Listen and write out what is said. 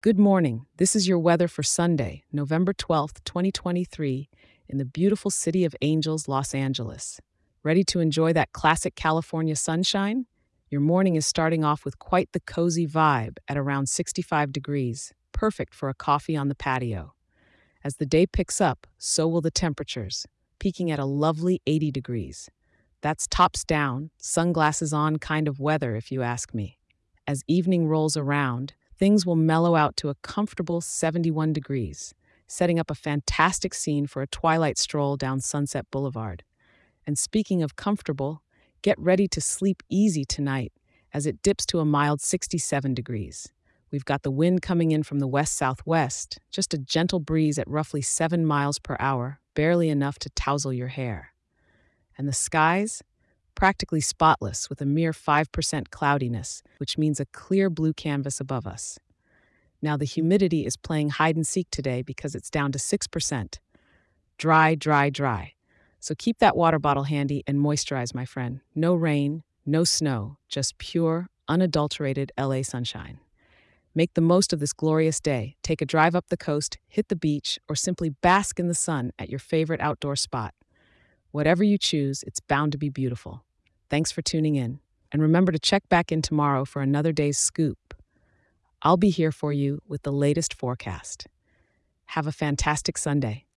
Good morning. This is your weather for Sunday, November 12th, 2023, in the beautiful city of Angels, Los Angeles. Ready to enjoy that classic California sunshine? Your morning is starting off with quite the cozy vibe at around 65 degrees, perfect for a coffee on the patio. As the day picks up, so will the temperatures, peaking at a lovely 80 degrees. That's tops down, sunglasses on kind of weather, if you ask me. As evening rolls around, things will mellow out to a comfortable 71 degrees, setting up a fantastic scene for a twilight stroll down Sunset Boulevard. And speaking of comfortable, get ready to sleep easy tonight as it dips to a mild 67 degrees. We've got the wind coming in from the west southwest, just a gentle breeze at roughly 7 miles per hour, barely enough to tousle your hair. And the skies? Practically spotless with a mere 5% cloudiness, which means a clear blue canvas above us. Now, the humidity is playing hide and seek today because it's down to 6%. Dry, dry, dry. So keep that water bottle handy and moisturize, my friend. No rain, no snow, just pure, unadulterated LA sunshine. Make the most of this glorious day. Take a drive up the coast, hit the beach, or simply bask in the sun at your favorite outdoor spot. Whatever you choose, it's bound to be beautiful. Thanks for tuning in. And remember to check back in tomorrow for another day's scoop. I'll be here for you with the latest forecast. Have a fantastic Sunday.